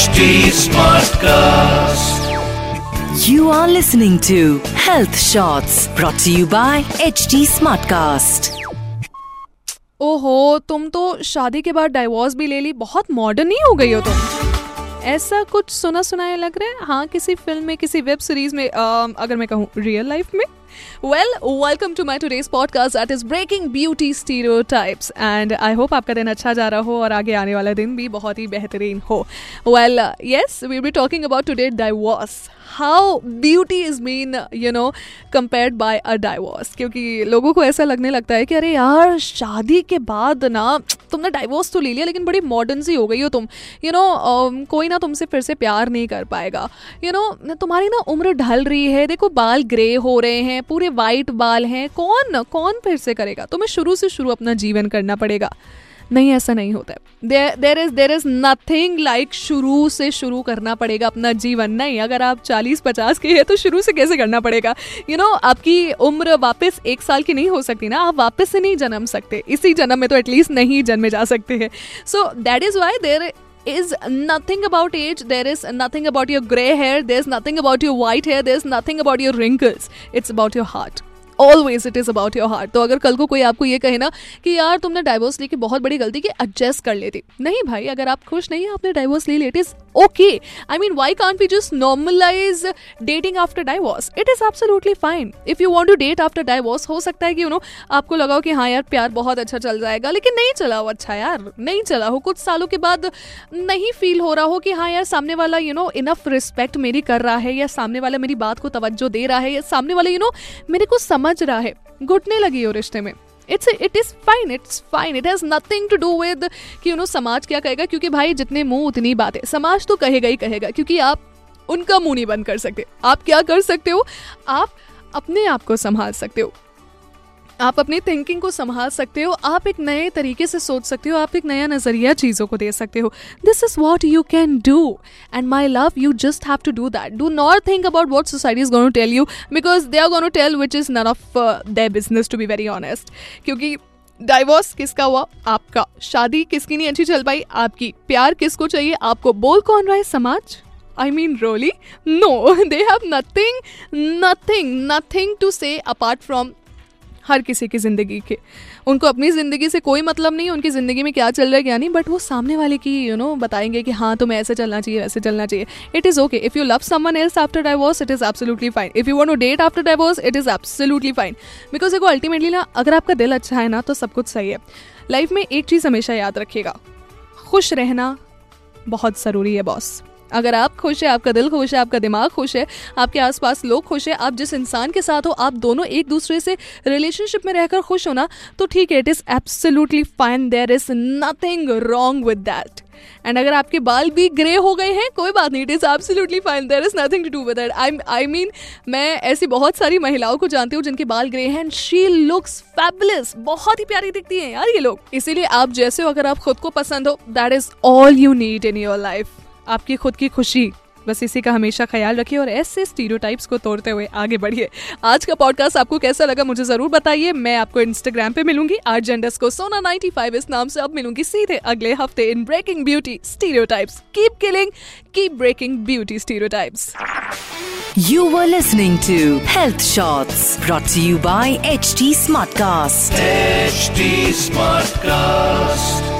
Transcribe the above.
HD Smartcast. You are listening to Health Shots brought to you by HT Smartcast. ओहो तुम तो शादी के बाद डाइवोर्स भी ले ली बहुत मॉडर्न ही हो गई हो तुम ऐसा कुछ सुना सुनाया लग रहा है हाँ किसी फ़िल्म में किसी वेब सीरीज़ में अ, अगर मैं कहूँ रियल लाइफ में well welcome to my today's podcast that is breaking beauty stereotypes and I hope आपका दिन अच्छा जा रहा हो और आगे आने वाला दिन भी बहुत ही बेहतरीन हो। Well yes we be talking about today divorce how beauty is mean you know compared by a divorce क्योंकि लोगों को ऐसा लगने लगता है कि अरे यार शादी के बाद ना तुमने डाइवोर्स तो ले लिया लेकिन बड़ी मॉडर्न सी हो गई हो तुम। यू you नो know, कोई ना तुमसे फिर से प्यार नहीं कर पाएगा। यू you नो know, तुम्हारी ना उम्र ढल रही है देखो बाल ग्रे हो रहे हैं पूरे वाइट बाल हैं कौन कौन फिर से करेगा? तुम्हें शुरू से शुरू अपना जीवन करना पड़ेगा। नहीं ऐसा नहीं होता है। There is there is nothing like शुरू से शुरू करना पड़ेगा अपना जीवन। नहीं अगर आप चालीस पचास के हैं तो शुरू से कैसे करना पड़ेगा? यू you नो know, आपकी उम्र वापस एक साल की नहीं हो सकती ना आप वापस से नहीं जन्म सकते। इसी जन्म में तो एटलीस्ट नहीं जन्मे जा सकते हैं। So that is why there is nothing about age. There is nothing about your gray hair. There's nothing about your white hair. There's nothing about your wrinkles. It's about your heart always it is about your heart तो अगर कल को कोई आपको ये कहे ना कि यार तुमने डाइवोर्स लेके बहुत बड़ी गलती की एडजस्ट कर लेती। नहीं भाई, अगर आप खुश नहीं है, आपने डाइवोर्स ले लिया it is okay I mean why can't be just normalise dating after divorce it is absolutely fine if you want to date after divorce हो सकता है कि यू नो आपको लगाओ कि हाँ यार, प्यार बहुत अच्छा चल जाएगा, लेकिन नहीं चला हो अच्छा यार, नहीं चला हो। कुछ सालों के बाद नहीं फील हो रहा हो कि हाँ यार, सामने वाला यू नो इनफ रिस्पेक्ट मेरी कर रहा है, या सामने वाला मेरी बात को तवज्जो दे रहा है, या सामने वाला यू नो मेरे को समझ रहा है। घुटने लगी हो रिश्ते में। It's it is fine it's fine it has nothing to do with कि यू नो समाज क्या कहेगा, क्योंकि भाई जितने मुँह, उतनी बात। है समाज तो कहेगा ही कहेगा, क्योंकि आप उनका मुँह नहीं बंद कर सकते। आप क्या कर सकते हो? आप अपने आप को संभाल सकते हो। आप अपनी थिंकिंग को संभाल सकते हो, आप एक नए तरीके से सोच सकते हो, आप एक नया नज़रिया चीज़ों को दे सकते हो। This is what you can do and my love you just have to do that do not think about what society is gonna tell you because they are gonna tell which is none of their business to be very honest क्योंकि divorce किसका हुआ? आपका। शादी किसकी नहीं अच्छी चल पाई? आपकी। प्यार किसको चाहिए? आपको। बोल कौन रहा है समाज? I mean Roli no they have nothing nothing nothing to say apart from हर किसी की ज़िंदगी के। उनको अपनी ज़िंदगी से कोई मतलब नहीं उनकी ज़िंदगी में क्या चल रहा है क्या नहीं बट वो सामने वाले की यू you नो know, बताएँगे कि हाँ तुम्हें ऐसे चलना चाहिए वैसे चलना चाहिए। It is okay if you love someone else after divorce it is absolutely fine if you want to date after divorce it is absolutely fine because देखो अल्टीमेटली ना अगर आपका दिल अच्छा है ना तो सब कुछ सही है। लाइफ में एक चीज़ हमेशा याद रखिएगा। खुश रहना बहुत ज़रूरी है बॉस अगर आप खुश है, आपका दिल खुश है, आपका दिमाग खुश है, आपके आसपास लोग खुश है, आप जिस इंसान के साथ हो, आप दोनों एक दूसरे से रिलेशनशिप में रहकर खुश हो ना तो ठीक है it is absolutely fine there is nothing wrong with that and अगर आपके बाल भी ग्रे हो गए हैं, कोई बात नहीं it is absolutely fine there is nothing to do with that I I mean मैं ऐसी बहुत सारी महिलाओं को जानती हूँ जिनके बाल ग्रे हैं एंड शी लुक्स फैबुलस बहुत ही प्यारी दिखती हैं यार ये लोग. इसीलिए आप जैसे हो, अगर आप खुद को पसंद हो that is all you need in your life आपकी खुद की खुशी। बस इसी का हमेशा ख्याल रखिए और ऐसे स्टीरियोटाइप्स को तोड़ते हुए आगे बढ़िए। आज का पॉडकास्ट आपको कैसा लगा मुझे ज़रूर बताइए। मैं आपको इंस्टाग्राम पे मिलूँगी आर जेंडर्स को सोना 95 इस नाम से अब मिलूँगी। सीधे अगले हफ़्ते in breaking beauty stereotypes keep killing keep breaking beauty stereotypes You were listening to Health Shots brought to you by HT Smartcast. HD Smartcast.